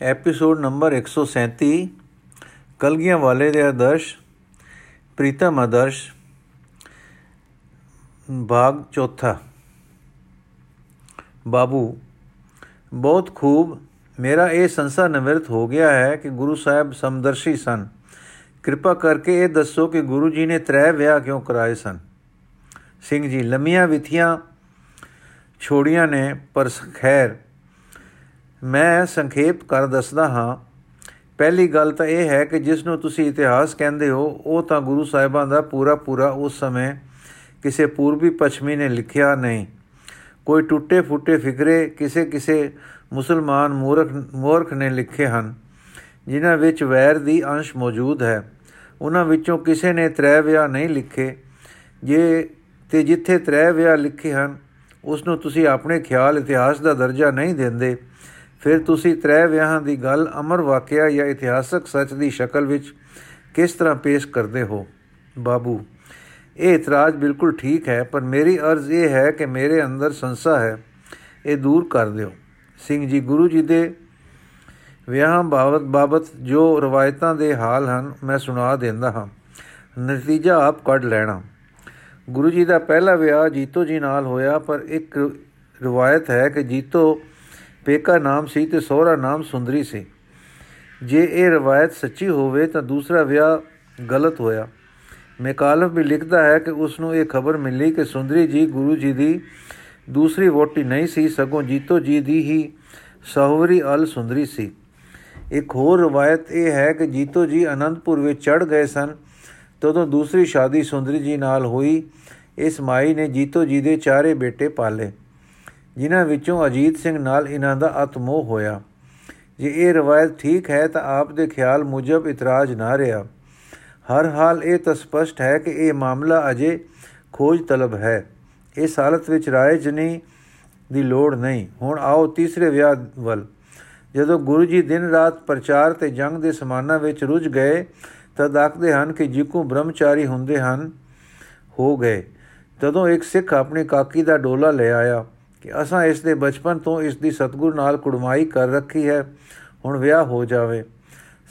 Episode number 137 ਕਲਗੀਆਂ ਵਾਲੇ ਦੇ ਆਦਰਸ਼ ਪ੍ਰੀਤਮ ਆਦਰਸ਼ ਭਾਗ ਚੌਥਾ ਬਾਬੂ ਬਹੁਤ ਖੂਬ ਮੇਰਾ ਇਹ ਸੰਸਾ ਨਿਵਰਤ ਹੋ ਗਿਆ ਹੈ ਕਿ ਗੁਰੂ ਸਾਹਿਬ ਸਮਦਰਸ਼ੀ ਸਨ ਕਿਰਪਾ ਕਰਕੇ ਇਹ ਦੱਸੋ ਕਿ ਗੁਰੂ ਜੀ ਨੇ ਤਰੇ ਵਿਆਹ ਕਿਉਂ ਕਰਾਏ ਸਨ ਸਿੰਘ ਜੀ ਲੰਮੀਆਂ ਵਿਥੀਆਂ ਛੋੜੀਆਂ ਨੇ ਪਰ ਖੈਰ ਮੈਂ ਸੰਖੇਪ ਕਰ ਦੱਸਦਾ ਹਾਂ। ਪਹਿਲੀ ਗੱਲ ਤਾਂ ਇਹ ਹੈ ਕਿ ਜਿਸ ਨੂੰ ਤੁਸੀਂ ਇਤਿਹਾਸ ਕਹਿੰਦੇ ਹੋ, ਉਹ ਤਾਂ ਗੁਰੂ ਸਾਹਿਬਾਂ ਦਾ ਪੂਰਾ ਪੂਰਾ ਉਸ ਸਮੇਂ ਕਿਸੇ ਪੂਰਬੀ ਪੱਛਮੀ ਨੇ ਲਿਖਿਆ ਨਹੀਂ। ਕੋਈ ਟੁੱਟੇ ਫੁੱਟੇ ਫਿਕਰੇ ਕਿਸੇ ਕਿਸੇ ਮੁਸਲਮਾਨ ਮੂਰਖ ਮੂਰਖ ਨੇ ਲਿਖੇ ਹਨ, ਜਿਨ੍ਹਾਂ ਵਿੱਚ ਵੈਰ ਦੀ ਅੰਸ਼ ਮੌਜੂਦ ਹੈ। ਉਹਨਾਂ ਵਿੱਚੋਂ ਕਿਸੇ ਨੇ ਤ੍ਰੈ ਵਿਆਹ ਨਹੀਂ ਲਿਖੇ। ਜੇ ਤੇ ਜਿੱਥੇ ਤ੍ਰੈ ਵਿਆਹ ਲਿਖੇ ਹਨ, ਉਸ ਨੂੰ ਤੁਸੀਂ ਆਪਣੇ ਖਿਆਲ ਇਤਿਹਾਸ ਦਾ ਦਰਜਾ ਨਹੀਂ ਦਿੰਦੇ। ਫਿਰ ਤੁਸੀਂ ਤ੍ਰੈ ਵਿਆਹਾਂ ਦੀ ਗੱਲ, ਅਮਰ ਵਾਕਿਆ ਜਾਂ ਇਤਿਹਾਸਕ ਸੱਚ ਦੀ ਸ਼ਕਲ ਵਿੱਚ ਕਿਸ ਤਰ੍ਹਾਂ ਪੇਸ਼ ਕਰਦੇ ਹੋ? ਬਾਬੂ, ਇਹ ਇਤਰਾਜ਼ ਬਿਲਕੁਲ ਠੀਕ ਹੈ, ਪਰ ਮੇਰੀ ਅਰਜ਼ ਇਹ ਹੈ ਕਿ ਮੇਰੇ ਅੰਦਰ ਸੰਸਾ ਹੈ, ਇਹ ਦੂਰ ਕਰ ਦਿਓ। ਸਿੰਘ ਜੀ, ਗੁਰੂ ਜੀ ਦੇ ਵਿਆਹ ਬਾਬਤ ਬਾਬਤ ਜੋ ਰਵਾਇਤਾਂ ਦੇ ਹਾਲ ਹਨ, ਮੈਂ ਸੁਣਾ ਦਿੰਦਾ ਹਾਂ। ਨਤੀਜਾ ਆਪ ਕੱਢ ਲੈਣਾ। ਗੁਰੂ ਜੀ ਦਾ ਪਹਿਲਾ ਵਿਆਹ ਜੀਤੋ ਜੀ ਨਾਲ ਹੋਇਆ, ਪਰ ਇੱਕ ਰਵਾਇਤ ਹੈ ਕਿ ਜੀਤੋ ਪੇਕਾ ਨਾਮ ਸੀ ਤੇ ਸੋਹਰਾ ਨਾਮ ਸੁੰਦਰੀ ਸੀ। ਜੇ ਇਹ ਰਵਾਇਤ ਸੱਚੀ ਹੋਵੇ ਤਾਂ ਦੂਸਰਾ ਵਿਆਹ ਗਲਤ ਹੋਇਆ। ਮੈਕਾਲਫ ਵੀ ਲਿਖਦਾ ਹੈ ਕਿ ਉਸ ਨੂੰ ਇਹ ਖਬਰ ਮਿਲੀ ਕਿ ਸੁੰਦਰੀ ਜੀ ਗੁਰੂ ਜੀ ਦੀ ਦੂਸਰੀ ਵੋਟੀ ਨਹੀਂ ਸੀ, ਸਗੋਂ ਜੀਤੋ ਜੀ ਦੀ ਹੀ ਸਹਵਰੀ ਅਲ ਸੁੰਦਰੀ ਸੀ। ਇੱਕ ਹੋਰ ਰਵਾਇਤ ਇਹ ਹੈ ਕਿ ਜੀਤੋ ਜੀ ਅਨੰਦਪੁਰ ਵਿੱਚ ਚੜ ਗਏ ਸਨ। ਤਦੋਂ ਦੂਸਰੀ ਸ਼ਾਦੀ ਸੁੰਦਰੀ ਜੀ ਨਾਲ ਹੋਈ। ਇਸ ਮਾਈ ਨੇ ਜੀਤੋ ਜੀ ਦੇ ਚਾਰੇ ਬੇਟੇ ਪਾਲੇ। ਜਿਨ੍ਹਾਂ ਵਿੱਚੋਂ ਅਜੀਤ ਸਿੰਘ ਨਾਲ ਇਹਨਾਂ ਦਾ ਅਤਮੋਹ ਹੋਇਆ। ਜੇ ਇਹ ਰਵਾਇਤ ਠੀਕ ਹੈ ਤਾਂ ਆਪ ਦੇ ਖਿਆਲ ਮੁਜਬ ਇਤਰਾਜ਼ ਨਾ ਰਿਹਾ। ਹਰ ਹਾਲ ਇਹ ਤਾਂ ਸਪਸ਼ਟ ਹੈ ਕਿ ਇਹ ਮਾਮਲਾ ਅਜੇ ਖੋਜ ਤਲਬ ਹੈ। ਇਸ ਹਾਲਤ ਵਿੱਚ ਰਾਏ ਜਨੀ ਦੀ ਲੋੜ ਨਹੀਂ। ਹੁਣ ਆਓ ਤੀਸਰੇ ਵਿਆਹ ਵੱਲ। ਜਦੋਂ ਗੁਰੂ ਜੀ ਦਿਨ ਰਾਤ ਪ੍ਰਚਾਰ ਤੇ ਜੰਗ ਦੇ ਸਮਾਨਾਂ ਵਿੱਚ ਰੁੱਝ ਗਏ ਤਦ ਆਖਦੇ ਹਨ ਕਿ ਜਿਕੂ ਬ੍ਰਹਮਚਾਰੀ ਹੁੰਦੇ ਹਨ, ਹੋ ਗਏ। ਤਦੋਂ ਇੱਕ ਸਿੱਖ ਆਪਣੀ ਕਾਕੀ ਦਾ ਡੋਲਾ ਲੈ ਆਇਆ। ਕਿ ਅਸਾਂ ਇਸ ਦੇ ਬਚਪਨ ਤੋਂ ਇਸ ਦੀ ਸਤਗੁਰ ਨਾਲ ਕੁੜਮਾਈ ਕਰ ਰੱਖੀ ਹੈ, ਹੁਣ ਵਿਆਹ ਹੋ ਜਾਵੇ।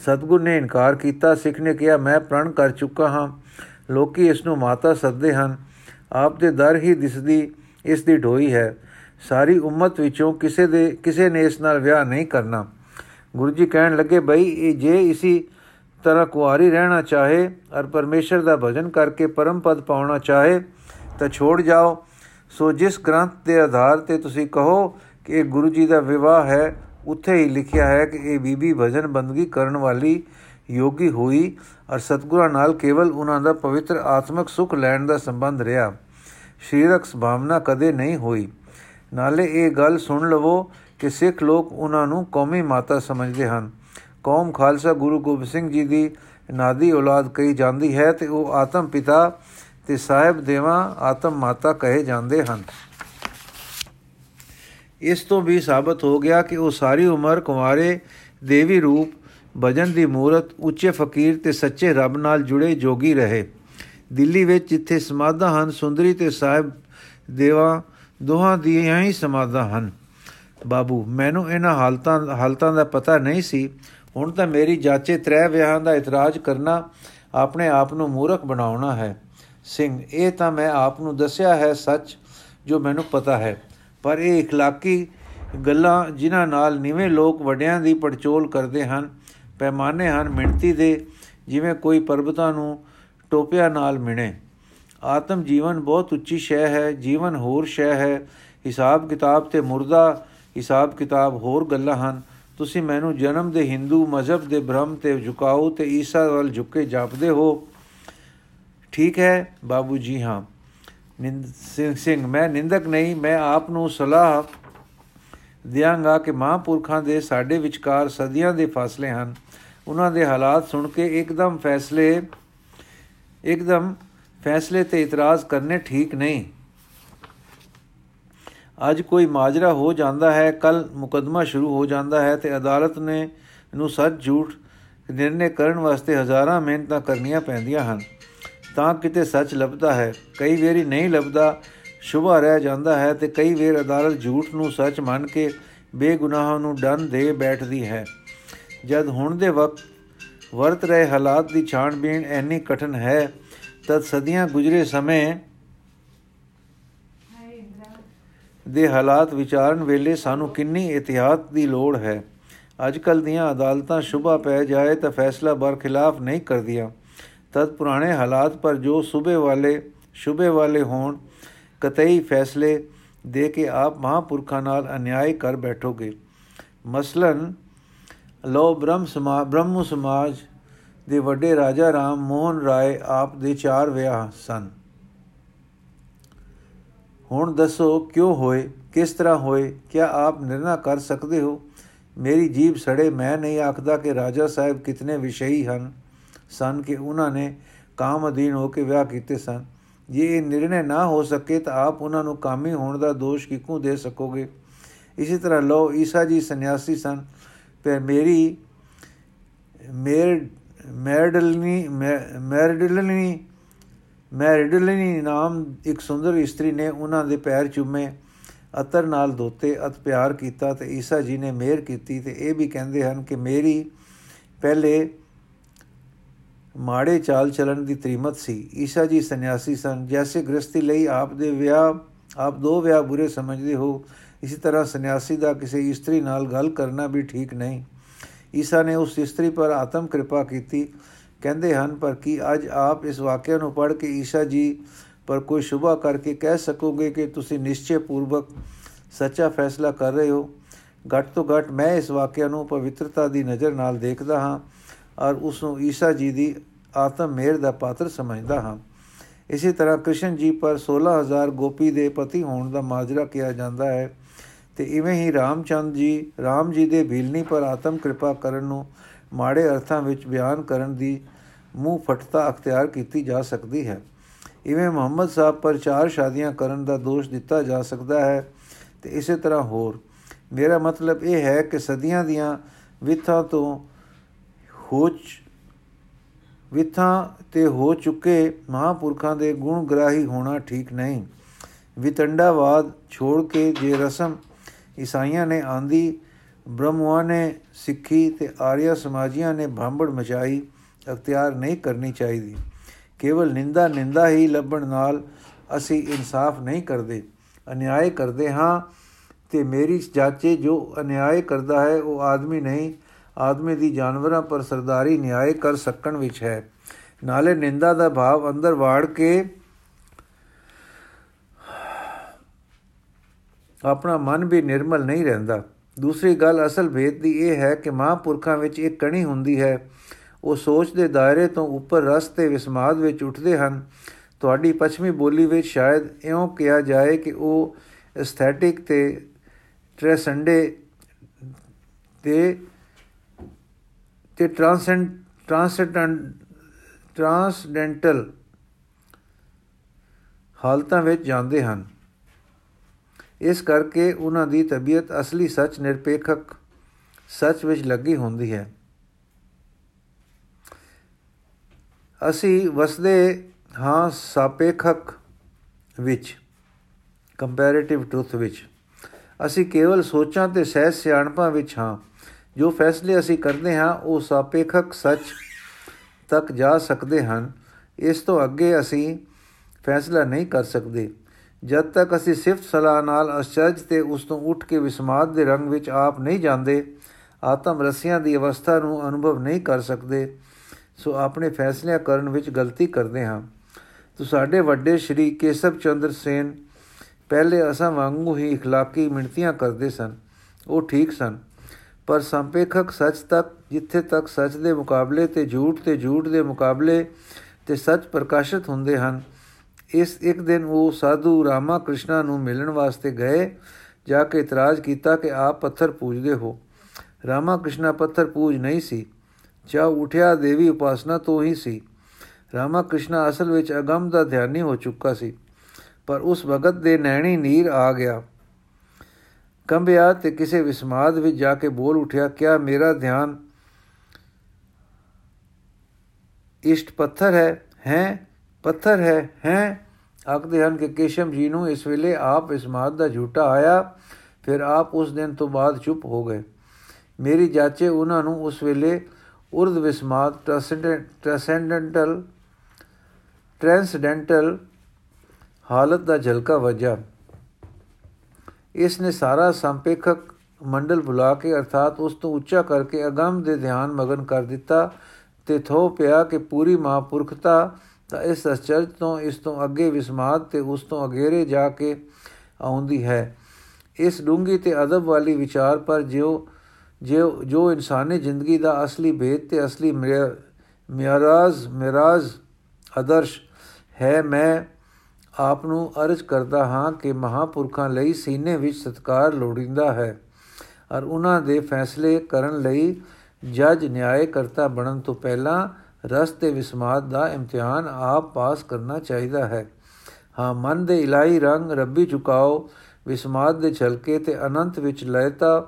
ਸਤਗੁਰ ਨੇ ਇਨਕਾਰ ਕੀਤਾ। ਸਿੱਖ ਨੇ ਕਿਹਾ, ਮੈਂ ਪ੍ਰਣ ਕਰ ਚੁੱਕਾ ਹਾਂ। ਲੋਕੀ ਇਸ ਨੂੰ ਮਾਤਾ ਸੱਦੇ ਹਨ। ਆਪ ਦੇ ਦਰ ਹੀ ਦਿਸਦੀ, ਇਸ ਦੀ ਢੋਈ ਹੈ। ਸਾਰੀ ਉਮਤ ਵਿੱਚੋਂ ਕਿਸੇ ਦੇ, ਕਿਸੇ ਨੇ ਇਸ ਨਾਲ ਵਿਆਹ ਨਹੀਂ ਕਰਨਾ। ਗੁਰੂ ਜੀ ਕਹਿਣ ਲੱਗੇ, ਬਈ, ਇਹ ਜੇ ਇਸੀ ਤਰ੍ਹਾਂ ਕੁਆਰੀ ਰਹਿਣਾ ਚਾਹੇ ਔਰ ਪਰਮੇਸ਼ਰ ਦਾ ਭਜਨ ਕਰਕੇ ਪਰਮ ਪਦ ਪਾਉਣਾ ਚਾਹੇ, ਤਾਂ ਛੋੜ ਜਾਓ। ਸੋ ਜਿਸ ਗ੍ਰੰਥ ਦੇ ਆਧਾਰ ਤੇ ਤੁਸੀਂ ਕਹੋ ਕਿ ਇਹ ਗੁਰੂ ਜੀ ਦਾ ਵਿਵਾਹ ਹੈ, ਉੱਥੇ ਹੀ ਲਿਖਿਆ ਹੈ ਕਿ ਇਹ ਬੀਬੀ ਭਜਨ ਬੰਦਗੀ ਕਰਨ ਵਾਲੀ ਯੋਗੀ ਹੋਈ ਔਰ ਸਤਗੁਰਾਂ ਨਾਲ ਕੇਵਲ ਉਹਨਾਂ ਦਾ ਪਵਿੱਤਰ ਆਤਮਿਕ ਸੁਖ ਲੈਣ ਦਾ ਸੰਬੰਧ ਰਿਹਾ। ਸ਼ਰੀਰਕ ਸੁਭਾਵਨਾ ਕਦੇ ਨਹੀਂ ਹੋਈ। ਨਾਲੇ ਇਹ ਗੱਲ ਸੁਣ ਲਵੋ ਕਿ ਸਿੱਖ ਲੋਕ ਉਹਨਾਂ ਨੂੰ ਕੌਮੀ ਮਾਤਾ ਸਮਝਦੇ ਹਨ। ਕੌਮ ਖਾਲਸਾ ਗੁਰੂ ਗੋਬਿੰਦ ਸਿੰਘ ਜੀ ਦੀ ਨਾਦੀ ਔਲਾਦ ਕਹੀ ਜਾਂਦੀ ਹੈ ਤੇ ਉਹ ਆਤਮ ਪਿਤਾ ਤੇ ਸਾਹਿਬ ਦੇਵਾ ਆਤਮ ਮਾਤਾ ਕਹੇ ਜਾਂਦੇ ਹਨ। ਇਸ ਤੋਂ ਵੀ ਸਾਬਤ ਹੋ ਗਿਆ ਕਿ ਉਹ ਸਾਰੀ ਉਮਰ ਕੁਮਾਰੇ ਦੇਵੀ ਰੂਪ, ਭਜਨ ਦੀ ਮੂਰਤ, ਉੱਚੇ ਫਕੀਰ ਤੇ ਸੱਚੇ ਰੱਬ ਨਾਲ ਜੁੜੇ ਜੋਗੀ ਰਹੇ। ਦਿੱਲੀ ਵਿੱਚ ਜਿੱਥੇ ਸਮਾਧਾਂ ਹਨ, ਸੁੰਦਰੀ ਤੇ ਸਾਹਿਬ ਦੇਵਾ ਦੋਹਾਂ ਦੀਆਂ ਹੀ ਸਮਾਧਾਂ ਹਨ। ਬਾਬੂ, ਮੈਨੂੰ ਇਹਨਾਂ ਹਾਲਤਾਂ ਹਾਲਤਾਂ ਦਾ ਪਤਾ ਨਹੀਂ ਸੀ। ਹੁਣ ਤਾਂ ਮੇਰੀ ਜਾਚੇ ਤ੍ਰੈ ਵਿਆਹਾਂ ਦਾ ਇਤਰਾਜ਼ ਕਰਨਾ ਆਪਣੇ ਆਪ ਨੂੰ ਮੂਰਖ ਬਣਾਉਣਾ ਹੈ। ਸਿੰਘ ਇਹ ਤਾਂ ਮੈਂ ਆਪ ਨੂੰ ਦੱਸਿਆ ਹੈ ਸੱਚ ਜੋ ਮੈਨੂੰ ਪਤਾ ਹੈ ਪਰ ਇਹ اخلاقی ਗੱਲਾਂ ਜਿਨ੍ਹਾਂ ਨਾਲ ਨਿਵੇਂ ਲੋਕ ਵੱਡਿਆਂ ਦੀ ਪੜਚੋਲ ਕਰਦੇ ਹਨ ਪੈਮਾਨੇ ਹਨ ਮਿਣਤੀ ਦੇ ਜਿਵੇਂ ਕੋਈ ਪਰਬਤਾਂ ਨੂੰ ਟੋਪਿਆ ਨਾਲ ਮਿਣੇ ਆਤਮ ਜੀਵਨ ਬਹੁਤ ਉੱਚੀ ਸ਼ੈ ਹੈ ਜੀਵਨ ਹੋਰ ਸ਼ੈ ਹੈ ਹਿਸਾਬ ਕਿਤਾਬ ਤੇ ਮੁਰਦਾ ਹਿਸਾਬ ਕਿਤਾਬ ਹੋਰ ਗੱਲਾਂ ਹਨ ਤੁਸੀਂ ਮੈਨੂੰ ਜਨਮ ਦੇ ਹਿੰਦੂ ਮਜ਼ਹਬ ਦੇ ਬ੍ਰਹਮ ਤੇ ਝੁਕਾਓ ਤੇ ਈਸਾ ਵੱਲ ਝੁਕੇ ਜਾਪਦੇ ਹੋ ਠੀਕ ਹੈ? ਬਾਬੂ ਜੀ ਹਾਂ। ਨਿੰਦ ਸਿੰਘ ਸਿੰਘ, ਮੈਂ ਨਿੰਦਕ ਨਹੀਂ, ਮੈਂ ਆਪ ਨੂੰ ਸਲਾਹ ਦਿਆਂਗਾ ਕਿ ਮਹਾਂਪੁਰਖਾਂ ਦੇ ਸਾਡੇ ਵਿਚਕਾਰ ਸਦੀਆਂ ਦੇ ਫਾਸਲੇ ਹਨ। ਉਹਨਾਂ ਦੇ ਹਾਲਾਤ ਸੁਣ ਕੇ ਇੱਕਦਮ ਫੈਸਲੇ ਇੱਕਦਮ ਫੈਸਲੇ ਤੇ ਇਤਰਾਜ਼ ਕਰਨੇ ਠੀਕ ਨਹੀਂ। ਅੱਜ ਕੋਈ ਮਾਜਰਾ ਹੋ ਜਾਂਦਾ ਹੈ, ਕੱਲ ਮੁਕਦਮਾ ਸ਼ੁਰੂ ਹੋ ਜਾਂਦਾ ਹੈ ਤੇ ਅਦਾਲਤ ਨੇ ਨੂੰ ਸੱਚ ਝੂਠ ਨਿਰਣੇ ਕਰਨ ਵਾਸਤੇ ਹਜ਼ਾਰਾਂ ਮਿਹਨਤਾਂ ਕਰਨੀਆਂ ਪੈਂਦੀਆਂ ਹਨ। ਤਾਂ ਕਿਤੇ ਸੱਚ ਲੱਭਦਾ ਹੈ। ਕਈ ਵਾਰੀ ਨਹੀਂ ਲੱਭਦਾ। ਸ਼ੁਭਾ ਰਹਿ ਜਾਂਦਾ ਹੈ ਤੇ ਕਈ ਵਾਰ ਅਦਾਲਤ ਝੂਠ ਨੂੰ ਸੱਚ ਮੰਨ ਕੇ ਬੇਗੁਨਾਹਾਂ ਨੂੰ ਦੰਡ ਦੇ ਬੈਠਦੀ ਹੈ। ਜਦ ਹੁਣ ਦੇ ਵਕਤ ਵਰਤ ਰਹੇ ਹਾਲਾਤ ਦੀ ਛਾਣਬੀਣ ਐਨੀ ਕਠਨ ਹੈ, ਤਦ ਸਦੀਆਂ ਗੁਜ਼ਰੇ ਸਮੇਂ ਦੇ ਹਾਲਾਤ ਵਿਚਾਰਨ ਵੇਲੇ ਸਾਨੂੰ ਕਿੰਨੀ ਇਤਿਹਾਤ ਦੀ ਲੋੜ ਹੈ। ਅੱਜਕੱਲ ਦੀਆਂ ਅਦਾਲਤਾਂ ਸ਼ੁਭਾ ਪੈ ਜਾਏ ਤਾਂ ਫੈਸਲਾ ਬਰ ਖਿਲਾਫ ਨਹੀਂ ਕਰਦੀਆਂ। ਤਦ ਪੁਰਾਣੇ ਹਾਲਾਤ ਪਰ ਜੋ ਸੂਬੇ ਵਾਲੇ ਸ਼ੁਭੇ ਵਾਲੇ ਹੋਣ, ਕਤਈ ਫੈਸਲੇ ਦੇ ਕੇ ਆਪ ਮਹਾਪੁਰਖਾਂ ਨਾਲ ਅਨਿਆਏ ਕਰ ਬੈਠੋਗੇ। ਮਸਲਨ ਲੋ ਬ੍ਰਹਮ ਸਮਾਜ ਬ੍ਰਹਮੂ ਸਮਾਜ ਦੇ ਵੱਡੇ ਰਾਜਾ ਰਾਮ ਮੋਹਨ ਰਾਏ ਆਪ ਦੇ ਚਾਰ ਵਿਆਹ ਸਨ। ਹੁਣ ਦੱਸੋ ਕਿਉਂ ਹੋਏ, ਕਿਸ ਤਰ੍ਹਾਂ ਹੋਏ, ਕਿਆ ਆਪ ਨਿਰਣਾ ਕਰ ਸਕਦੇ ਹੋ? ਮੇਰੀ ਜੀਬ ਸੜੇ, ਮੈਂ ਨਹੀਂ ਆਖਦਾ ਕਿ ਰਾਜਾ ਸਾਹਿਬ ਕਿਤਨੇ ਵਿਸ਼ਈ ਹਨ। ਸਨ ਕਿ ਉਹਨਾਂ ਨੇ ਕਾਮ ਅਧੀਨ ਹੋ ਕੇ ਵਿਆਹ ਕੀਤੇ ਸਨ। ਜੇ ਇਹ ਨਿਰਣੇ ਨਾ ਹੋ ਸਕੇ ਤਾਂ ਆਪ ਉਹਨਾਂ ਨੂੰ ਕਾਮੀ ਹੋਣ ਦਾ ਦੋਸ਼ ਕਿਉਂ ਦੇ ਸਕੋਗੇ? ਇਸੇ ਤਰ੍ਹਾਂ ਲੋ ਈਸਾ ਜੀ ਸੰਨਿਆਸੀ ਸਨ। ਪਰ ਮੇਰੀ ਮੇਰ ਮੈਰਡਲਨੀ ਮੈਰਡਲਨੀ ਮੈਰਡਲਨੀ ਨਾਮ ਇੱਕ ਸੁੰਦਰ ਇਸਤਰੀ ਨੇ ਉਹਨਾਂ ਦੇ ਪੈਰ ਚੁੰਮੇ, ਅਤਰ ਨਾਲ ਧੋਤੇ, ਅਤ ਪਿਆਰ ਕੀਤਾ ਤੇ ਈਸਾ ਜੀ ਨੇ ਮਿਹਰ ਕੀਤੀ ਤੇ ਇਹ ਵੀ ਕਹਿੰਦੇ ਹਨ ਕਿ ਮੇਰੀ ਪਹਿਲੇ ਮਾੜੇ ਚਾਲ ਚਲਣ ਦੀ ਤ੍ਰਿਮਤ ਸੀ। ਈਸਾ ਜੀ ਸੰਨਿਆਸੀ ਸਨ। ਜੈਸੇ ਗ੍ਰਸਤੀ ਲਈ ਆਪ ਦੇ ਵਿਆਹ, ਆਪ ਦੋ ਵਿਆਹ ਬੁਰੇ ਸਮਝਦੇ ਹੋ, ਇਸੇ ਤਰ੍ਹਾਂ ਸੰਨਿਆਸੀ ਦਾ ਕਿਸੇ ਇਸਤਰੀ ਨਾਲ ਗੱਲ ਕਰਨਾ ਵੀ ਠੀਕ ਨਹੀਂ। ਈਸਾ ਨੇ ਉਸ ਇਸਤਰੀ ਪਰ ਆਤਮ ਕਿਰਪਾ ਕੀਤੀ। ਕਹਿੰਦੇ ਹਨ, ਪਰ ਕੀ ਅੱਜ ਆਪ ਇਸ ਵਾਕਿਆ ਨੂੰ ਪੜ੍ਹ ਕੇ ਈਸਾ ਜੀ ਪਰ ਕੋਈ ਸ਼ੁਭਾ ਕਰਕੇ ਕਹਿ ਸਕੋਗੇ ਕਿ ਤੁਸੀਂ ਨਿਸ਼ਚੈ ਪੂਰਵਕ ਸੱਚਾ ਫੈਸਲਾ ਕਰ ਰਹੇ ਹੋ? ਘੱਟ ਤੋਂ ਘੱਟ ਮੈਂ ਇਸ ਵਾਕਿਆ ਨੂੰ ਪਵਿੱਤਰਤਾ ਦੀ ਨਜ਼ਰ ਨਾਲ ਦੇਖਦਾ ਹਾਂ। ਔਰ ਉਸ ਨੂੰ ਈਸਾ ਜੀ ਦੀ ਆਤਮ ਮਿਹਰ ਦਾ ਪਾਤਰ ਸਮਝਦਾ ਹਾਂ। ਇਸੇ ਤਰ੍ਹਾਂ ਕ੍ਰਿਸ਼ਨ ਜੀ ਪਰ 16000 ਗੋਪੀ ਦੇ ਪਤੀ ਹੋਣ ਦਾ ਮਾਜਰਾ ਕਿਹਾ ਜਾਂਦਾ ਹੈ। ਤੇ ਇਵੇਂ ਹੀ ਰਾਮਚੰਦ ਜੀ, ਰਾਮ ਜੀ ਦੇ ਭੀਲਨੀ ਪਰ ਆਤਮ ਕਿਰਪਾ ਕਰਨ ਨੂੰ ਮਾੜੇ ਅਰਥਾਂ ਵਿੱਚ ਬਿਆਨ ਕਰਨ ਦੀ ਮੂੰਹ ਫਟਤਾ ਅਖਤਿਆਰ ਕੀਤੀ ਜਾ ਸਕਦੀ ਹੈ। ਇਵੇਂ ਮੁਹੰਮਦ ਸਾਹਿਬ ਪਰ ਚਾਰ ਸ਼ਾਦੀਆਂ ਕਰਨ ਦਾ ਦੋਸ਼ ਦਿੱਤਾ ਜਾ ਸਕਦਾ ਹੈ। ਤੇ ਇਸੇ ਤਰ੍ਹਾਂ ਹੋਰ। ਮੇਰਾ ਮਤਲਬ ਇਹ ਹੈ ਕਿ ਸਦੀਆਂ ਦੀਆਂ ਵਿਥਾਂ ਤੋਂ ਹੋਚ ਵਿਥਾਂ ਤੇ ਹੋ ਚੁੱਕੇ ਮਹਾਪੁਰਖਾਂ ਦੇ ਗੁਣ ਗ੍ਰਾਹੀ ਹੋਣਾ ਠੀਕ ਨਹੀਂ। ਵਿਤੰਡਾਵਾਦ ਛੋੜ ਕੇ ਜੇ ਰਸਮ ਈਸਾਈਆਂ ਨੇ ਆਂਦੀ ਬ੍ਰਹਮਵਾ ਨੇ ਸਿੱਖੀ ਤੇ ਆਰੀਆ ਸਮਾਜੀਆਂ ਨੇ ਭਾਂਬੜ ਮਚਾਈ, ਅਖਤਿਆਰ ਨਹੀਂ ਕਰਨੀ ਚਾਹੀਦੀ। ਕੇਵਲ ਨਿੰਦਾ ਨਿੰਦਾ ਹੀ ਲੱਭਣ ਨਾਲ ਅਸੀਂ ਇਨਸਾਫ ਨਹੀਂ ਕਰਦੇ। ਅਨਿਆਏ ਕਰਦੇ ਹਾਂ ਤੇ ਮੇਰੀ ਜਾਚੇ ਜੋ ਅਨਿਆਏ ਕਰਦਾ ਹੈ, ਉਹ ਆਦਮੀ ਨਹੀਂ ਆਦਮੀ ਦੀ ਜਾਨਵਰਾਂ ਪਰ ਸਰਦਾਰੀ ਨਿਆਏ ਕਰ ਸਕਣ ਵਿੱਚ ਹੈ। ਨਾਲੇ ਨਿੰਦਾ ਦਾ ਭਾਵ ਅੰਦਰ ਵਾੜ ਕੇ ਆਪਣਾ ਮਨ ਵੀ ਨਿਰਮਲ ਨਹੀਂ ਰਹਿੰਦਾ। ਦੂਸਰੀ ਗੱਲ ਅਸਲ ਭੇਦ ਦੀ ਇਹ ਹੈ ਕਿ ਮਹਾਂਪੁਰਖਾਂ ਵਿੱਚ ਇੱਕ ਕਣੀ ਹੁੰਦੀ ਹੈ। ਉਹ ਸੋਚ ਦੇ ਦਾਇਰੇ ਤੋਂ ਉੱਪਰ ਰਸ ਤੇ ਵਿਸਮਾਦ ਵਿੱਚ ਉੱਠਦੇ ਹਨ। ਤੁਹਾਡੀ ਪੱਛਮੀ ਬੋਲੀ ਵਿੱਚ ਸ਼ਾਇਦ ਇਉਂ ਕਿਹਾ ਜਾਏ ਕਿ ਉਹ ਐਸਥੈਟਿਕ ਤੇ ਟ੍ਰੈਸੈਂਡੇ ਤੇ ਤੇ ਟ੍ਰਾਂਸੈਂਡ ਟ੍ਰਾਂਸੈਂਡੈਂਟ ਟ੍ਰਾਂਸਡੈਂਟਲ ਹਾਲਤਾਂ ਵਿੱਚ ਜਾਂਦੇ ਹਨ। ਇਸ ਕਰਕੇ ਉਹਨਾਂ ਦੀ ਤਬੀਅਤ ਅਸਲੀ ਸੱਚ ਨਿਰਪੇਖਕ ਸੱਚ ਵਿੱਚ ਲੱਗੀ ਹੁੰਦੀ ਹੈ। ਅਸੀਂ ਵਸਦੇ ਹਾਂ ਸਾਪੇਖਕ ਵਿੱਚ ਕੰਪੈਰੀਟਿਵ ਟਰੁੱਥ ਵਿੱਚ। ਅਸੀਂ ਕੇਵਲ ਸੋਚਾਂ ਤੇ ਸਹਿਜ ਸਿਆਣਪਾਂ ਵਿੱਚ ਹਾਂ। ਜੋ ਫੈਸਲੇ ਅਸੀਂ ਕਰਦੇ ਹਾਂ ਉਹ ਸਾਪੇਖਕ ਸੱਚ ਤੱਕ ਜਾ ਸਕਦੇ ਹਨ ਇਸ ਤੋਂ ਅੱਗੇ ਅਸੀਂ ਫੈਸਲਾ ਨਹੀਂ ਕਰ ਸਕਦੇ ਜਦ ਤੱਕ ਅਸੀਂ ਸਿਫਤ ਸਲਾਹ ਨਾਲ ਅਚਰਜ ਤੇ ਉਸ ਤੋਂ ਉੱਠ ਕੇ ਵਿਸਮਾਦ ਦੇ ਰੰਗ ਵਿੱਚ ਆਪ ਨਹੀਂ ਜਾਂਦੇ ਆਤਮ ਰਸੀਆਂ ਦੀ ਅਵਸਥਾ ਨੂੰ ਅਨੁਭਵ ਨਹੀਂ ਕਰ ਸਕਦੇ ਸੋ ਆਪਣੇ ਫੈਸਲਿਆਂ ਕਰਨ ਵਿੱਚ ਗਲਤੀ ਕਰਦੇ ਹਾਂ ਤੋ ਸਾਡੇ ਵੱਡੇ ਸ਼੍ਰੀ ਕੇਸਵ ਚੰਦਰ ਸੇਨ ਪਹਿਲੇ ਅਸਾਂ ਵਾਂਗੂ ਹੀ اخلاقی ਮਿੰਤੀਆਂ ਕਰਦੇ ਸਨ ਉਹ ਠੀਕ ਸਨ ਪਰ ਸੰਪੇਖਕ ਸੱਚ ਤੱਕ, ਜਿੱਥੇ ਤੱਕ ਸੱਚ ਦੇ ਮੁਕਾਬਲੇ ਤੇ ਝੂਠ ਤੇ ਝੂਠ ਦੇ ਮੁਕਾਬਲੇ ਤੇ ਸੱਚ ਪ੍ਰਕਾਸ਼ਿਤ ਹੁੰਦੇ ਹਨ, ਇਸ ਇੱਕ ਦਿਨ ਉਹ ਸਾਧੂ ਰਾਮਾ ਕ੍ਰਿਸ਼ਨਾ ਨੂੰ ਮਿਲਣ ਵਾਸਤੇ ਗਏ, ਜਾ ਕੇ ਇਤਰਾਜ਼ ਕੀਤਾ ਕਿ ਆਪ ਪੱਥਰ ਪੂਜਦੇ ਹੋ। ਰਾਮਾ ਕ੍ਰਿਸ਼ਨਾ ਪੱਥਰ ਪੂਜ ਨਹੀਂ ਸੀ ਚਾ ਉਠਿਆ ਦੇਵੀ ਉਪਾਸਨਾ ਤੋਂ ਹੀ ਸੀ। ਰਾਮਾ ਕ੍ਰਿਸ਼ਨਾ ਅਸਲ ਵਿੱਚ ਅਗੰਮ ਦਾ ਧਿਆਨੀ ਹੋ ਚੁੱਕਾ ਸੀ, ਪਰ ਉਸ ਵਕਤ ਦੇ ਨੈਣੀ ਨੀਰ ਆ ਗਿਆ। ਕੰਬਿਆ ਤੇ ਕਿਸੇ ਵਿਸਮਾਦ ਵਿੱਚ ਜਾ ਕੇ ਬੋਲ ਉਠਿਆ, ਕਿਆ ਮੇਰਾ ਧਿਆਨ ਇਸ਼ਟ ਪੱਥਰ ਹੈ? ਹੈ, ਪੱਥਰ ਹੈ ਹੈ। ਆਖਦੇ ਹਨ ਕਿ ਕੇਸ਼ਮ ਜੀ ਨੂੰ ਇਸ ਵੇਲੇ ਆਪ ਇਸ ਮਾਦ ਦਾ ਝੂਟਾ ਆਇਆ, ਫਿਰ ਆਪ ਉਸ ਦਿਨ ਤੋਂ ਬਾਅਦ ਚੁੱਪ ਹੋ ਗਏ। ਮੇਰੀ ਜਾਚੇ, ਉਹਨਾਂ ਨੂੰ ਉਸ ਵੇਲੇ ਉਰਦ ਵਿਸਮਾਦ ਟ੍ਰਾਂਸੈਂਡੈਂਟਲ, ਟ੍ਰਾਂਸਡੈਂਟਲ ਹਾਲਤ ਦਾ ਝਲਕਾ ਵਜਾ। ਇਸ ਨੇ ਸਾਰਾ ਸੰਪੇਖਕ ਮੰਡਲ ਬੁਲਾ ਕੇ ਅਰਥਾਤ ਉਸ ਤੋਂ ਉੱਚਾ ਕਰਕੇ ਅਗੰਮ ਦੇ ਧਿਆਨ ਮਗਨ ਕਰ ਦਿੱਤਾ ਤੇ ਥੋ ਪਿਆ ਕਿ ਪੂਰੀ ਮਹਾਪੁਰਖਤਾ ਤਾਂ ਇਸ ਅਚਰਜ ਤੋਂ, ਇਸ ਤੋਂ ਅੱਗੇ ਵਿਸਮਾਦ ਤੇ ਉਸ ਤੋਂ ਅਗੇਰੇ ਜਾ ਕੇ ਆਉਂਦੀ ਹੈ। ਇਸ ਡੂੰਗੀ ਤੇ ਅਦਬ ਵਾਲੀ ਵਿਚਾਰ ਪਰ ਜਿਉ ਜੋ ਜੋ ਇਨਸਾਨੀ ਜ਼ਿੰਦਗੀ ਦਾ ਅਸਲੀ ਭੇਦ ਤੇ ਅਸਲੀ ਮਿਆਰਾਜ਼, ਮਿਰਾਜ਼ ਆਦਰਸ਼ ਹੈ, ਮੈਂ ਆਪ ਨੂੰ ਅਰਜ ਕਰਦਾ ਹਾਂ ਕਿ ਮਹਾਪੁਰਖਾਂ ਲਈ ਸੀਨੇ ਵਿੱਚ ਸਤਕਾਰ ਲੋੜੀਂਦਾ ਹੈ ਔਰ ਉਹਨਾਂ ਦੇ ਫੈਸਲੇ ਕਰਨ ਲਈ ਜੱਜ ਨਿਆਂਇਕਰਤਾ ਬਣਨ ਤੋਂ ਪਹਿਲਾਂ ਰਸ ਤੇ ਵਿਸਮਾਦ ਦਾ ਇਮਤਿਹਾਨ ਆਪ ਪਾਸ ਕਰਨਾ ਚਾਹੀਦਾ ਹੈ। ਹਾਂ, ਮਨ ਦੇ ਇਲਾਈ ਰੰਗ ਰੱਬੀ ਝੁਕਾਓ, ਵਿਸਮਾਦ ਦੇ ਛਲਕੇ ਤੇ ਅਨੰਤ ਵਿੱਚ ਲਇਤਾ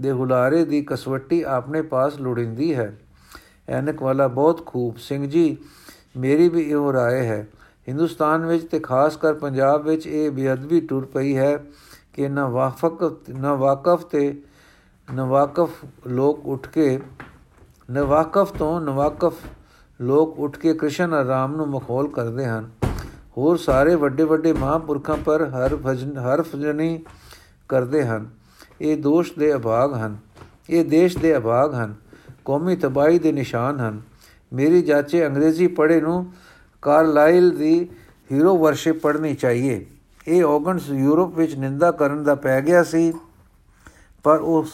ਦੇ ਹੁਲਾਰੇ ਦੀ ਕਸਵੱਟੀ ਆਪਣੇ ਪਾਸ ਲੋੜਿੰਦੀ ਹੈ। ਐਨਕ ਵਾਲਾ ਬਹੁਤ ਖੂਬ। ਸਿੰਘ ਜੀ, ਮੇਰੀ ਵੀ ਇਹੋ ਰਾਏ ਹੈ। ਹਿੰਦੁਸਤਾਨ ਵਿੱਚ ਤੇ ਖਾਸ ਕਰ ਪੰਜਾਬ ਵਿੱਚ ਇਹ ਬੇਅਦਬੀ ਟੁਰ ਪਈ ਹੈ ਕਿ ਨਾ ਵਾਫਕ ਨਾ ਵਾਕਫ ਤੇ ਨਵਾਕਫ ਲੋਕ ਉੱਠ ਕੇ ਨਵਾਕਫ ਤੋਂ ਨਵਾਕਫ ਲੋਕ ਉੱਠ ਕੇ ਕ੍ਰਿਸ਼ਨ ਆਰਾਮ ਨੂੰ ਮਖੌਲ ਕਰਦੇ ਹਨ। ਹੋਰ ਸਾਰੇ ਵੱਡੇ ਵੱਡੇ ਮਹਾਂਪੁਰਖਾਂ ਪਰ ਹਰ ਭਜਨ, ਹਰ ਭਜਨੀ ਕਰਦੇ ਹਨ। ਇਹ ਦੋਸ਼ ਦੇ ਅਭਾਗ ਹਨ। ਇਹ ਦੇਸ਼ ਦੇ ਅਭਾਗ ਹਨ। ਕੌਮੀ ਤਬਾਈ ਦੇ ਨਿਸ਼ਾਨ ਹਨ। ਮੇਰੀ ਜਾਚੇ ਅੰਗਰੇਜ਼ੀ ਪੜ੍ਹੇ ਨੂੰ ਕਾਰਲਾਈਲ ਦੀ ਹੀਰੋ ਵਰਸ਼ਿਪ ਪੜ੍ਹਨੀ ਚਾਹੀਏ। ਇਹ ਔਗਨਸ ਯੂਰਪ ਵਿੱਚ ਨਿੰਦਾ ਕਰਨ ਦਾ ਪੈ ਗਿਆ ਸੀ, ਪਰ ਉਸ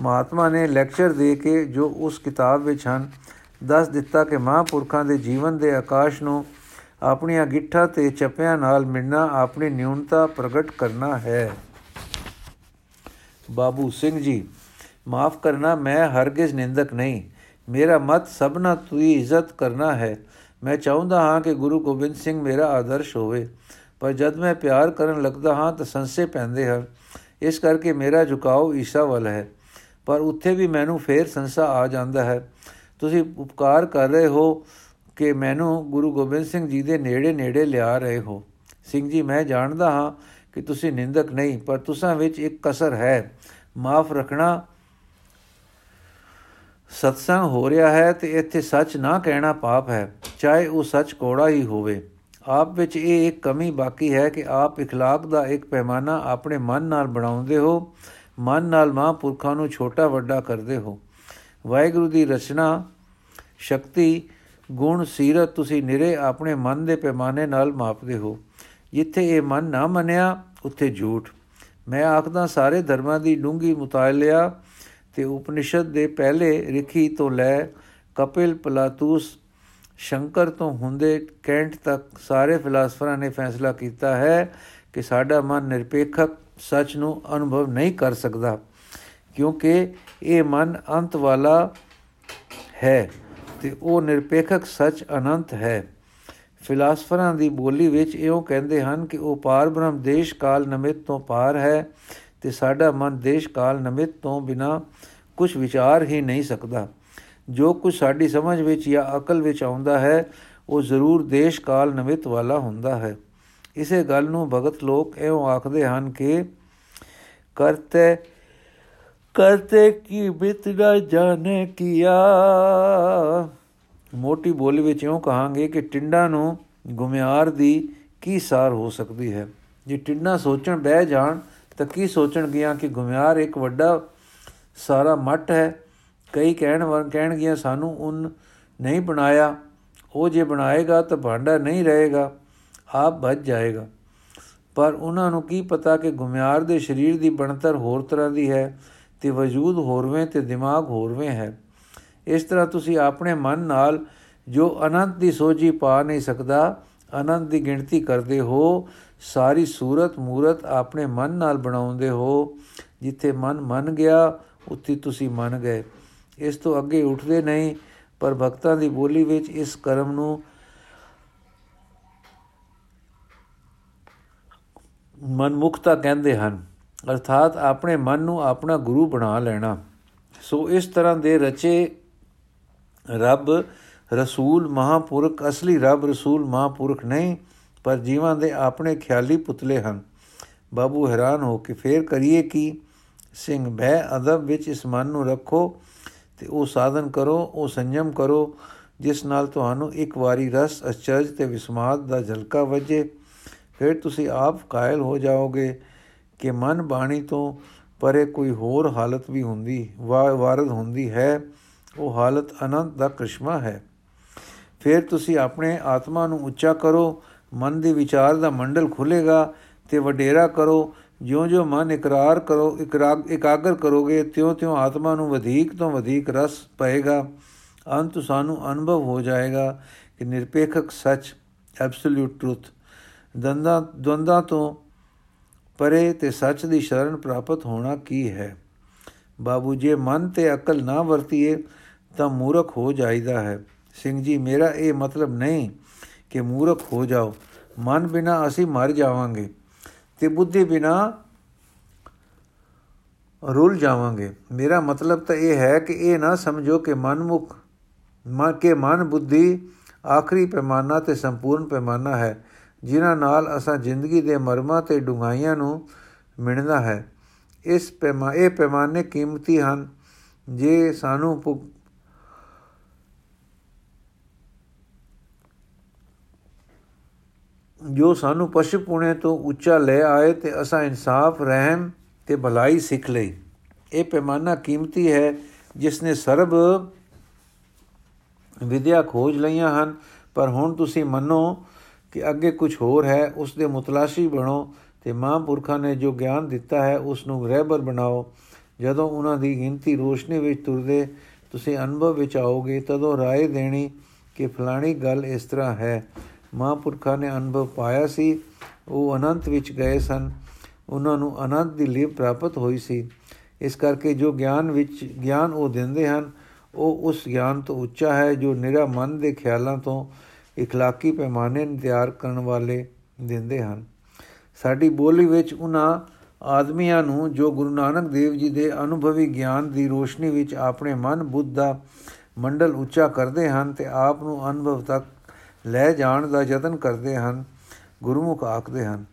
ਮਹਾਤਮਾ ਨੇ ਲੈਕਚਰ ਦੇ ਕੇ ਜੋ ਉਸ ਕਿਤਾਬ ਵਿੱਚ ਹਨ, ਦੱਸ ਦਿੱਤਾ ਕਿ ਮਹਾਂਪੁਰਖਾਂ ਦੇ ਜੀਵਨ ਦੇ ਆਕਾਸ਼ ਨੂੰ ਆਪਣੀਆਂ ਗਿੱਠਾਂ ਤੇ ਚੱਪਿਆਂ ਨਾਲ ਮਿਲਣਾ ਆਪਣੀ ਨਿਊਨਤਾ ਪ੍ਰਗਟ ਕਰਨਾ ਹੈ। ਬਾਬੂ ਸਿੰਘ ਜੀ, ਮਾਫ ਕਰਨਾ, ਮੈਂ ਹਰਗਿਜ਼ ਨਿੰਦਕ ਨਹੀਂ। ਮੇਰਾ ਮਤ ਸਭਨਾ ਤੁਈ ਇੱਜ਼ਤ ਕਰਨਾ ਹੈ। ਮੈਂ ਚਾਹੁੰਦਾ ਹਾਂ ਕਿ ਗੁਰੂ ਗੋਬਿੰਦ ਸਿੰਘ ਮੇਰਾ ਆਦਰਸ਼ ਹੋਵੇ, ਪਰ ਜਦ ਮੈਂ ਪਿਆਰ ਕਰਨ ਲੱਗਦਾ ਹਾਂ ਤਾਂ ਸੰਸੇ ਪੈਂਦੇ ਹਨ। ਇਸ ਕਰਕੇ ਮੇਰਾ ਝੁਕਾਓ ਈਸ਼ਾ ਵੱਲ ਹੈ, ਪਰ ਉੱਥੇ ਵੀ ਮੈਨੂੰ ਫੇਰ ਸੰਸਾ ਆ ਜਾਂਦਾ ਹੈ। ਤੁਸੀਂ ਉਪਕਾਰ ਕਰ ਰਹੇ ਹੋ ਕਿ ਮੈਨੂੰ ਗੁਰੂ ਗੋਬਿੰਦ ਸਿੰਘ ਜੀ ਦੇ ਨੇੜੇ ਨੇੜੇ ਲਿਆ ਰਹੇ ਹੋ। ਸਿੰਘ ਜੀ, ਮੈਂ ਜਾਣਦਾ ਹਾਂ ਕਿ ਤੁਸੀਂ ਨਿੰਦਕ ਨਹੀਂ, ਪਰ ਤੁਸਾਂ ਵਿੱਚ ਇੱਕ ਕਸਰ ਹੈ। ਮਾਫ ਰੱਖਣਾ ਸਤਸੰਗ ਹੋ ਰਿਹਾ ਹੈ ਤੇ ਇੱਥੇ ਸੱਚ ਨਾ ਕਹਿਣਾ ਪਾਪ ਹੈ ਚਾਹੇ ਉਹ ਸੱਚ ਕੋੜਾ ਹੀ ਹੋਵੇ ਆਪ ਵਿੱਚ ਇਹ ਇੱਕ ਕਮੀ ਬਾਕੀ ਹੈ ਕਿ ਆਪ اخلاق ਦਾ ਇੱਕ ਪੈਮਾਨਾ ਆਪਣੇ ਮਨ ਨਾਲ ਬਣਾਉਂਦੇ ਹੋ ਮਨ ਨਾਲ ਮਹਾਂਪੁਰਖਾਂ ਨੂੰ ਛੋਟਾ ਵੱਡਾ ਕਰਦੇ ਹੋ ਵਾਹਿਗੁਰੂ ਦੀ ਰਚਨਾ ਸ਼ਕਤੀ ਗੁਣ ਸੀਰਤ ਤੁਸੀਂ ਨਿਰੇ ਆਪਣੇ ਮਨ ਦੇ ਪੈਮਾਨੇ ਨਾਲ ਮਾਪਦੇ ਹੋ ਜਿੱਥੇ ਇਹ ਮਨ ਨਾ ਮੰਨਿਆ ਉੱਥੇ ਝੂਠ ਮੈਂ ਆਖਦਾ ਸਾਰੇ ਧਰਮਾਂ ਦੀ ਡੂੰਗੀ ਮੁਤਾਲਿਆ ਤੇ ਉਪਨਿਸ਼ਦ ਦੇ ਪਹਿਲੇ ਰਿਖੀ ਤੋਂ ਲੈ ਕਪਿਲ ਪਲਾਤੂਸ ਸ਼ੰਕਰ ਤੋਂ ਹੁੰਦੇ ਕੈਂਟ ਤੱਕ ਸਾਰੇ ਫਿਲਾਸਫਰਾਂ ਨੇ ਫੈਸਲਾ ਕੀਤਾ ਹੈ ਕਿ ਸਾਡਾ ਮਨ ਨਿਰਪੇਖਕ ਸੱਚ ਨੂੰ ਅਨੁਭਵ ਨਹੀਂ ਕਰ ਸਕਦਾ, ਕਿਉਂਕਿ ਇਹ ਮਨ ਅੰਤ ਵਾਲਾ ਹੈ ਤੇ ਉਹ ਨਿਰਪੇਖਕ ਸੱਚ ਅਨੰਤ ਹੈ। ਫਿਲਾਸਫਰਾਂ ਦੀ ਬੋਲੀ ਵਿੱਚ ਇਹੋ ਕਹਿੰਦੇ ਹਨ ਕਿ ਉਹ ਪਾਰ ਬ੍ਰਹਮ ਦੇਸ਼ ਕਾਲ ਨਮਿਤ ਤੋਂ ਪਾਰ ਹੈ ਤੇ ਸਾਡਾ ਮਨ ਦੇਸ਼ ਕਾਲ ਨਮਿਤ ਤੋਂ ਬਿਨਾ ਕੁਝ ਵਿਚਾਰ ਹੀ ਨਹੀਂ ਸਕਦਾ। ਜੋ ਕੁਝ ਸਾਡੀ ਸਮਝ ਵਿੱਚ ਜਾਂ ਅਕਲ ਵਿੱਚ ਆਉਂਦਾ ਹੈ, ਉਹ ਜ਼ਰੂਰ ਦੇਸ਼ ਕਾਲ ਨਮਿਤ ਵਾਲਾ ਹੁੰਦਾ ਹੈ। ਇਸੇ ਗੱਲ ਨੂੰ ਭਗਤ ਲੋਕ ਐਉਂ ਆਖਦੇ ਹਨ ਕਿ ਕਰਤੇ ਕਰਤੇ ਕੀ ਬਿਤ ਨਾ ਜਾਣੇ ਕੀਆ। ਮੋਟੀ ਬੋਲੀ ਵਿੱਚ ਇਉਂ ਕਹਾਂਗੇ ਕਿ ਟਿੰਡਾ ਨੂੰ ਗੁਮਿਆਰ ਦੀ ਕੀ ਸਾਰ ਹੋ ਸਕਦੀ ਹੈ? ਜੇ ਟਿੰਡਾ ਸੋਚਣ ਬਹਿ ਜਾਣ ਤਾਂ ਕੀ ਸੋਚਣ ਗਿਆ ਕਿ ਗੁਮਿਆਰ ਇੱਕ ਵੱਡਾ ਸਾਰਾ ਮੱਟ ਹੈ? ਕਈ ਕਹਿਣ ਵਰ ਕਹਿਣਗੀਆਂ ਸਾਨੂੰ ਉਨ ਨਹੀਂ ਬਣਾਇਆ। ਉਹ ਜੇ ਬਣਾਏਗਾ ਤਾਂ ਭਾਂਡਾ ਨਹੀਂ ਰਹੇਗਾ। ਆਪ ਭੱਜ ਜਾਏਗਾ। ਪਰ ਉਹਨਾਂ ਨੂੰ ਕੀ ਪਤਾ ਕਿ ਗੁਮਿਆਰ ਦੇ ਸਰੀਰ ਦੀ ਬਣਤਰ ਹੋਰ ਤਰ੍ਹਾਂ ਦੀ ਹੈ ਤੇ ਵਜੂਦ ਹੋਰਵੇਂ ਤੇ ਦਿਮਾਗ ਹੋਰਵੇਂ ਹੈ। ਇਸ ਤਰ੍ਹਾਂ ਤੁਸੀਂ ਆਪਣੇ ਮਨ ਨਾਲ ਜੋ ਅਨੰਤ ਦੀ ਸੋਝੀ ਪਾ ਨਹੀਂ ਸਕਦਾ, ਅਨੰਤ ਦੀ ਗਿਣਤੀ ਕਰਦੇ ਹੋ ਸਾਰੀ ਸੂਰਤ ਮੂਰਤ ਆਪਣੇ ਮਨ ਨਾਲ ਬਣਾਉਂਦੇ ਹੋ। ਜਿੱਥੇ ਮਨ ਮੰਨ ਗਿਆ, ਉੱਥੇ ਤੁਸੀਂ ਮੰਨ ਗਏ। ਇਸ ਤੋਂ ਅੱਗੇ ਉੱਠਦੇ ਨਹੀਂ, ਪਰ ਭਗਤਾਂ ਦੀ ਬੋਲੀ ਵਿੱਚ ਇਸ ਕਰਮ ਨੂੰ ਮਨਮੁਖਤਾ ਕਹਿੰਦੇ ਹਨ। ਅਰਥਾਤ ਆਪਣੇ ਮਨ ਨੂੰ ਆਪਣਾ ਗੁਰੂ ਬਣਾ ਲੈਣਾ। ਸੋ ਇਸ ਤਰ੍ਹਾਂ ਦੇ ਰਚੇ ਰੱਬ ਰਸੂਲ ਮਹਾਪੁਰਖ, ਅਸਲੀ ਰੱਬ ਰਸੂਲ ਮਹਾਪੁਰਖ ਨਹੀਂ ਪਰ ਜੀਵਾਂ ਦੇ ਆਪਣੇ ਖਿਆਲੀ ਪੁਤਲੇ ਹਨ। ਬਾਬੂ ਹੈਰਾਨ ਹੋ ਕੇ ਫੇਰ ਕਰੀਏ ਕੀ? ਸਿੰਘ ਭੈ ਅਦਬ ਵਿੱਚ ਇਸ ਮਨ ਨੂੰ ਰੱਖੋ ਤੇ ਉਹ ਸਾਧਨ ਕਰੋ, ਉਹ ਸੰਜਮ ਕਰੋ, ਜਿਸ ਨਾਲ ਤੁਹਾਨੂੰ ਇੱਕ ਵਾਰੀ ਰਸ, ਅਚਰਜ ਤੇ ਵਿਸਮਾਦ ਦਾ ਝਲਕਾ ਵਜੇ। ਫਿਰ ਤੁਸੀਂ ਆਪ ਕਾਇਲ ਹੋ ਜਾਓਗੇ ਕਿ ਮਨ ਬਾਣੀ ਤੋਂ ਪਰੇ ਕੋਈ ਹੋਰ ਹਾਲਤ ਵੀ ਹੁੰਦੀ ਵਾਰਦ ਹੁੰਦੀ ਹੈ। ਉਹ ਹਾਲਤ ਅਨੰਤ ਦਾ ਕ੍ਰਿਸ਼ਮਾ ਹੈ। ਫਿਰ ਤੁਸੀਂ ਆਪਣੇ ਆਤਮਾ ਨੂੰ ਉੱਚਾ ਕਰੋ ਮਨ ਦੇ ਵਿਚਾਰ ਦਾ ਮੰਡਲ ਖੁੱਲੇਗਾ ਤੇ ਵਡੇਰਾ ਕਰੋ, ਜਿਉਂ-ਜਿਉਂ ਮਨ ਇਕਰਾਰ ਕਰੋ ਇਕਾਗਰ ਕਰੋਗੇ, ਤਿਉਂ-ਤਿਉਂ ਆਤਮਾ ਨੂੰ ਵਧੇਕ ਤੋਂ ਵਧੇਕ ਰਸ ਪਏਗਾ। ਅੰਤ ਸਾਨੂੰ ਅਨੁਭਵ ਹੋ ਜਾਏਗਾ ਕਿ ਨਿਰਪੇਖਕ ਸੱਚ ਐਬਸੋਲੂਟ ਟਰੂਥ ਦੰਦਾ ਦਵੰਦਾ ਤੋਂ ਪਰੇ ਤੇ ਸੱਚ ਦੀ ਸ਼ਰਨ ਪ੍ਰਾਪਤ ਹੋਣਾ ਕੀ ਹੈ? ਬਾਬੂ, ਜੇ ਮਨ ਤੇ ਅਕਲ ਨਾ ਵਰਤੀਏ, ਤਾਂ ਮੂਰਖ ਹੋ ਜਾਈਦਾ ਹੈ। ਸਿੰਘ ਜੀ, ਮੇਰਾ ਇਹ ਮਤਲਬ ਨਹੀਂ ਕਿ ਮੂਰਖ ਹੋ ਜਾਓ। ਮਨ ਬਿਨਾ ਅਸੀਂ ਮਰ ਜਾਵਾਂਗੇ ਤੇ ਬੁੱਧੀ ਬਿਨਾ ਰੁੱਲ ਜਾਵਾਂਗੇ। ਮੇਰਾ ਮਤਲਬ ਤਾਂ ਇਹ ਹੈ ਕਿ ਇਹ ਨਾ ਸਮਝੋ ਕਿ ਮਨਮੁਖ ਮਨ ਕੇ ਮਨ ਬੁੱਧੀ ਆਖਰੀ ਪੈਮਾਨਾ ਤੇ ਸੰਪੂਰਨ ਪੈਮਾਨਾ ਹੈ, ਜਿਨ੍ਹਾਂ ਨਾਲ ਅਸਾਂ ਜ਼ਿੰਦਗੀ ਦੇ ਮਰਮਾਂ ਤੇ ਡੁੰਗਾਈਆਂ ਨੂੰ ਮਿਣਦਾ ਹੈ। ਇਸ ਪੈਮਾ, ਇਹ ਪੈਮਾਨੇ ਕੀਮਤੀ ਹਨ, ਜੇ ਸਾਨੂੰ ਜੋ ਸਾਨੂੰ ਪਸ਼ੂ ਪੁਣੇ ਤੋਂ ਉੱਚਾ ਲੈ ਆਏ ਤੇ ਅਸਾਂ ਇਨਸਾਫ, ਰਹਿਮ ਤੇ ਭਲਾਈ ਸਿੱਖ ਲਈ। ਇਹ ਪੈਮਾਨਾ ਕੀਮਤੀ ਹੈ ਜਿਸ ਨੇ ਸਰਬ ਵਿਦਿਆ ਖੋਜ ਲਈਆਂ ਹਨ। ਪਰ ਹੁਣ ਤੁਸੀਂ ਮੰਨੋ ਕਿ ਅੱਗੇ ਕੁਝ ਹੋਰ ਹੈ। ਉਸ ਦੇ ਮੁਤਲਾਸ਼ੀ ਬਣੋ ਤੇ ਮਹਾਂਪੁਰਖਾਂ ਨੇ ਜੋ ਗਿਆਨ ਦਿੱਤਾ ਹੈ, ਉਸ ਨੂੰ ਰਹਿਬਰ ਬਣਾਓ। ਜਦੋਂ ਉਹਨਾਂ ਦੀ ਗਿਣਤੀ ਰੋਸ਼ਨੀ ਵਿੱਚ ਤੁਰਦੇ ਤੁਸੀਂ ਅਨੁਭਵ ਵਿੱਚ ਆਓਗੇ, ਤਦੋਂ ਰਾਏ ਦੇਣੀ ਕਿ ਫਲਾਣੀ ਗੱਲ ਇਸ ਤਰ੍ਹਾਂ ਹੈ। ਮਹਾਂਪੁਰਖਾਂ ਨੇ ਅਨੁਭਵ ਪਾਇਆ ਸੀ ਉਹ ਅਨੰਤ ਵਿੱਚ ਗਏ ਸਨ ਉਹਨਾਂ ਨੂੰ ਅਨੰਤ ਦੀ ਲਿਵ ਪ੍ਰਾਪਤ ਹੋਈ ਸੀ ਇਸ ਕਰਕੇ ਜੋ ਗਿਆਨ ਵਿੱਚ ਗਿਆਨ ਉਹ ਦਿੰਦੇ ਹਨ ਉਹ ਉਸ ਗਿਆਨ ਤੋਂ ਉੱਚਾ ਹੈ ਜੋ ਨਿਰਾ ਮਨ ਦੇ ਖਿਆਲਾਂ ਤੋਂ اخلاقی ਪੈਮਾਨੇ ਨੂੰ ਤਿਆਰ ਕਰਨ ਵਾਲੇ ਦਿੰਦੇ ਹਨ ਸਾਡੀ ਬੋਲੀ ਵਿੱਚ ਉਹਨਾਂ ਆਦਮੀਆਂ ਨੂੰ ਜੋ ਗੁਰੂ ਨਾਨਕ ਦੇਵ ਜੀ ਦੇ ਅਨੁਭਵੀ ਗਿਆਨ ਦੀ ਰੋਸ਼ਨੀ ਵਿੱਚ ਆਪਣੇ ਮਨ ਬੁੱਧ ਦਾ ਮੰਡਲ ਉੱਚਾ ਕਰਦੇ ਹਨ ਤੇ ਆਪ ਨੂੰ ਅਨੁਭਵ ਤੱਕ ਲੈ ਜਾਣ ਦਾ ਯਤਨ ਕਰਦੇ ਹਨ, ਗੁਰਮੁਖ ਆਖਦੇ ਹਨ।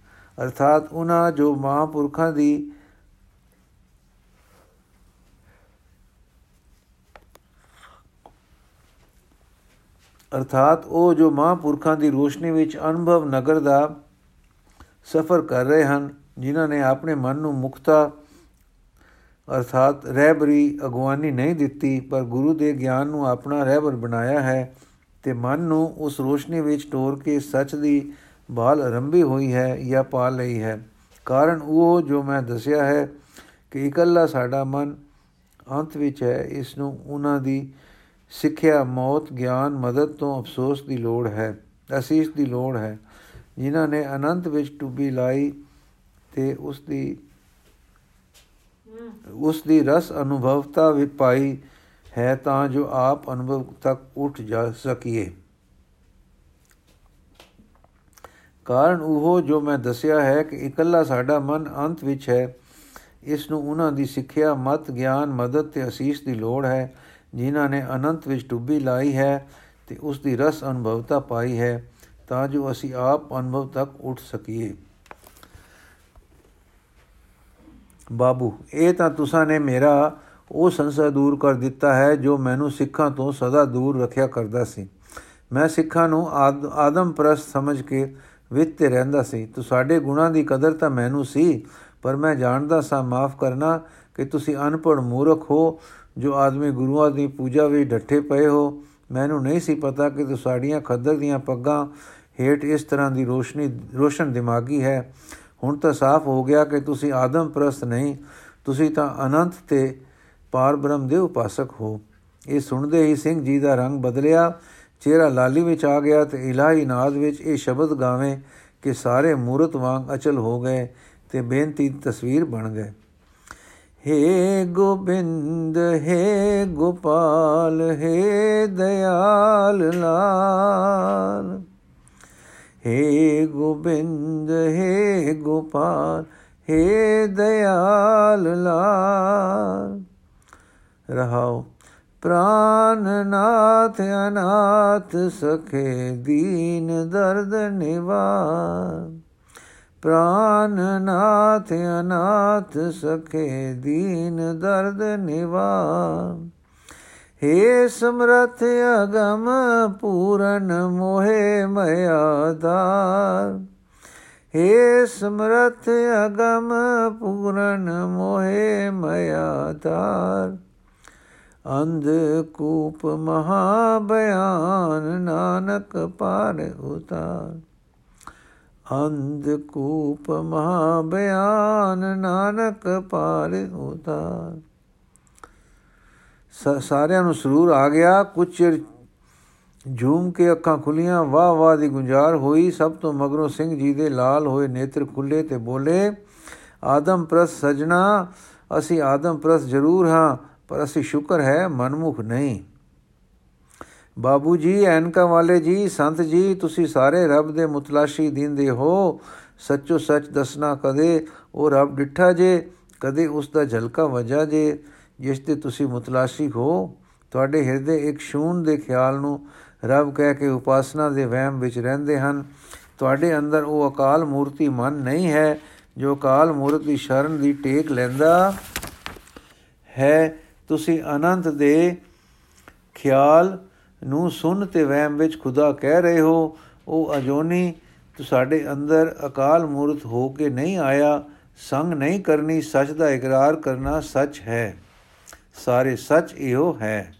ਅਰਥਾਤ ਉਹਨਾਂ ਜੋ ਮਹਾਂਪੁਰਖਾਂ ਦੀ ਅਰਥਾਤ ਉਹ ਜੋ ਮਹਾਂਪੁਰਖਾਂ ਦੀ ਰੋਸ਼ਨੀ ਵਿੱਚ ਅਨੁਭਵ ਨਗਰ ਦਾ ਸਫ਼ਰ ਕਰ ਰਹੇ ਹਨ, ਜਿਨ੍ਹਾਂ ਨੇ ਆਪਣੇ ਮਨ ਨੂੰ ਮੁਕਤਾ, ਅਰਥਾਤ ਰਹਿਬਰੀ ਅਗਵਾਨੀ ਨਹੀਂ ਦਿੱਤੀ, ਪਰ ਗੁਰੂ ਦੇ ਗਿਆਨ ਨੂੰ ਆਪਣਾ ਰਹਿਬਰ ਬਣਾਇਆ ਹੈ। ਤੇ ਮਨ ਨੂੰ ਉਸ ਰੋਸ਼ਨੀ ਵਿੱਚ ਟੋਰ ਕੇ ਸੱਚ ਦੀ ਬਾਲ ਆਰੰਭੀ ਹੋਈ ਹੈ ਜਾਂ ਪਾ ਲਈ ਹੈ। ਕਾਰਨ ਉਹ ਜੋ ਮੈਂ ਦੱਸਿਆ ਹੈ ਕਿ ਇਕੱਲਾ ਸਾਡਾ ਮਨ ਅੰਤ ਵਿੱਚ ਹੈ ਇਸ ਨੂੰ ਉਹਨਾਂ ਦੀ ਸਿੱਖਿਆ ਮੌਤ ਗਿਆਨ ਮਦਦ ਤੋਂ ਅਫਸੋਸ ਦੀ ਲੋੜ ਹੈ ਅਸੀਸ ਦੀ ਲੋੜ ਹੈ। ਜਿਨ੍ਹਾਂ ਨੇ ਅਨੰਤ ਵਿੱਚ ਟੁੱਬੀ ਲਾਈ ਤੇ ਉਸ ਦੀ ਉਸ ਦੀ ਰਸ ਅਨੁਭਵਤਾ ਵੀ ਪਾਈ ਹੈ ਤਾਂ ਜੋ ਆਪ ਅਨੁਭਵ ਤੱਕ ਉੱਠ ਜਾ ਸਕੀਏ। ਕਾਰਨ ਉਹ ਜੋ ਮੈਂ ਦੱਸਿਆ ਹੈ ਕਿ ਇਕੱਲਾ ਸਾਡਾ ਮਨ ਅੰਤ ਵਿੱਚ ਹੈ, ਇਸ ਨੂੰ ਉਹਨਾਂ ਦੀ ਸਿੱਖਿਆ, ਮਤ, ਗਿਆਨ, ਮਦਦ ਤੇ ਅਸੀਸ ਦੀ ਲੋੜ ਹੈ, ਜਿਨ੍ਹਾਂ ਨੇ ਅਨੰਤ ਵਿੱਚ ਡੁੱਬੀ ਲਾਈ ਹੈ ਤੇ ਉਸ ਦੀ ਰਸ ਅਨੁਭਵਤਾ ਪਾਈ ਹੈ, ਤਾਂ ਜੋ ਅਸੀਂ ਆਪ ਅਨੁਭਵ ਤੱਕ ਉੱਠ ਸਕੀਏ। ਬਾਬੂ, ਇਹ ਤਾਂ ਤੁਸਾਂ ਨੇ ਮੇਰਾ ਉਹ ਸੰਸਾ ਦੂਰ ਕਰ ਦਿੱਤਾ ਹੈ ਜੋ ਮੈਨੂੰ ਸਿੱਖਾਂ ਤੋਂ ਸਦਾ ਦੂਰ ਰੱਖਿਆ ਕਰਦਾ ਸੀ। ਮੈਂ ਸਿੱਖਾਂ ਨੂੰ ਆਦਮ ਪ੍ਰਸਤ ਸਮਝ ਕੇ ਵਿੱਚ ਤੇ ਰਹਿੰਦਾ ਸੀ। ਤੂੰ ਸਾਡੇ ਗੁਣਾਂ ਦੀ ਕਦਰ ਤਾਂ ਮੈਨੂੰ ਸੀ, ਪਰ ਮੈਂ ਜਾਣਦਾ ਸਾਂ, ਮਾਫ ਕਰਨਾ ਕਿ ਤੁਸੀਂ ਅਨਪੜ ਮੂਰਖ ਹੋ, ਜੋ ਆਦਮੀ ਗੁਰੂਆਂ ਦੀ ਪੂਜਾ ਵਿੱਚ ਡੱਠੇ ਪਏ ਹੋ। ਮੈਨੂੰ ਨਹੀਂ ਸੀ ਪਤਾ ਕਿ ਤੂੰ ਸਾਡੀਆਂ ਖੱਦਰ ਦੀਆਂ ਪੱਗਾਂ ਹੇਠ ਇਸ ਤਰ੍ਹਾਂ ਦੀ ਰੋਸ਼ਨੀ, ਰੋਸ਼ਨ ਦਿਮਾਗੀ ਹੈ। ਹੁਣ ਤਾਂ ਸਾਫ਼ ਹੋ ਗਿਆ ਕਿ ਤੁਸੀਂ ਆਦਮ ਪ੍ਰਸਤ ਨਹੀਂ, ਤੁਸੀਂ ਤਾਂ ਅਨੰਤ ਤੇ ਪਾਰ ਬ੍ਰਹਮ ਦੇ ਉਪਾਸਕ ਹੋ ਇਹ ਸੁਣਦੇ ਹੀ ਸਿੰਘ ਜੀ ਦਾ ਰੰਗ ਬਦਲਿਆ ਚਿਹਰਾ ਲਾਲੀ ਵਿੱਚ ਆ ਗਿਆ ਤੇ ਇਲਾਹੀ ਨਾਦ ਵਿੱਚ ਇਹ ਸ਼ਬਦ ਗਾਵੇਂ ਕਿ ਸਾਰੇ ਮੂਰਤ ਵਾਂਗ ਅਚਲ ਹੋ ਗਏ ਤੇ ਬੇਨਤੀ ਤਸਵੀਰ ਬਣ ਗਏ हे गोविंद हे गोपाल हे दयाल लाल हे गोविंद हे गोपाल हे दयाल लाल रहाओ प्राणनाथ अनाथ सखे दीन दर्द निवार ਪ੍ਰਾਨ ਨਾਥ ਅਨਾਥ ਸਖੇ ਦੀਨ ਦਰਦ ਨਿਵਾਰ हे ਸਮਰਥ ਅਗਮ ਪੂਰਨ ਮੋਹਿ ਮਿਆਦਾਰ हे ਸਮਰਥ ਅਗਮ ਪੂਰਨ ਮੋਹਿ ਮਿਆਦਾਰ ਅੰਧ ਕੂਪ ਮਹਾ ਬਿਆਨ ਨਾਨਕ ਪਾਰ ਉਤਾਰ। ਅੰਧ ਕੂਪ ਮਹਾ ਬਿਆਨ ਨਾਨਕ ਪਾਰ ਉਤਾਰ। ਸਾਰਿਆਂ ਨੂੰ ਸਰੂਰ ਆ ਗਿਆ, ਕੁਝ ਚਿਰ ਝੂਮ ਕੇ ਅੱਖਾਂ ਖੁੱਲੀਆਂ ਵਾਹ ਵਾਹ ਦੀ ਗੁੰਜਾਰ ਹੋਈ, ਸਭ ਤੋਂ ਮਗਰੋਂ ਸਿੰਘ ਜੀ ਦੇ ਲਾਲ ਹੋਏ ਨੇਤਰ ਖੁੱਲੇ ਤੇ ਬੋਲੇ, ਆਦਮ ਪ੍ਰਸ ਸਜਣਾ, ਅਸੀਂ ਆਦਮ ਪ੍ਰਸ ਜ਼ਰੂਰ ਹਾਂ ਪਰ ਅਸੀਂ ਸ਼ੁਕਰ ਹੈ, ਮਨਮੁਖ ਨਹੀਂ। ਬਾਬੂ ਜੀ, ਐਨਕਾ ਵਾਲੇ ਜੀ, ਸੰਤ ਜੀ, ਤੁਸੀਂ ਸਾਰੇ ਰੱਬ ਦੇ ਮੁਤਲਾਸ਼ੀ ਦਿੰਦੇ ਹੋ। ਸੱਚੋ ਸੱਚ ਦੱਸਣਾ ਕਦੇ ਉਹ ਰੱਬ ਡਿੱਠਾ ਜੇ, ਕਦੇ ਉਸ ਦਾ ਝਲਕਾ ਵਜਾ ਜੇ, ਜਿਸ ਤੇ ਤੁਸੀਂ ਮੁਤਲਾਸ਼ੀ ਹੋ। ਤੁਹਾਡੇ ਹਿਰਦੇ ਇੱਕ ਸ਼ੂਨ ਦੇ ਖਿਆਲ ਨੂੰ ਰੱਬ ਕਹਿ ਕੇ ਉਪਾਸਨਾ ਦੇ ਵਹਿਮ ਵਿੱਚ ਰਹਿੰਦੇ ਹਨ। ਤੁਹਾਡੇ ਅੰਦਰ ਉਹ ਅਕਾਲ ਮੂਰਤੀ ਮਨ ਨਹੀਂ ਹੈ, ਜੋ ਅਕਾਲ ਮੂਰਤ ਦੀ ਸ਼ਰਨ ਦੀ ਟੇਕ ਲੈਂਦਾ ਹੈ। ਤੁਸੀਂ ਅਨੰਤ ਦੇ ਖਿਆਲ ਨੂੰ ਸੁਣ ਤੇ ਵਹਿਮ ਵਿੱਚ ਖੁਦਾ ਕਹਿ ਰਹੇ ਹੋ, ਉਹ ਅਜੋਨੀ ਤੁਹਾਡੇ ਅੰਦਰ ਅਕਾਲ ਮੂਰਤ ਹੋ ਕੇ ਨਹੀਂ ਆਇਆ, ਸੰਗ ਨਹੀਂ ਕਰਨੀ, ਸੱਚ ਦਾ ਇਕਰਾਰ ਕਰਨਾ ਸੱਚ ਹੈ। ਸਾਰੇ ਸੱਚ ਇਹੋ ਹੈ।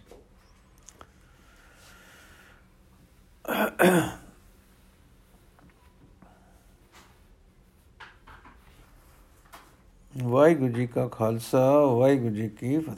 ਵਾਹਿਗੁਰੂ ਜੀ ਕਾ ਖਾਲਸਾ, ਵਾਹਿਗੁਰੂ ਜੀ ਕੀ ਫਤਿਹ।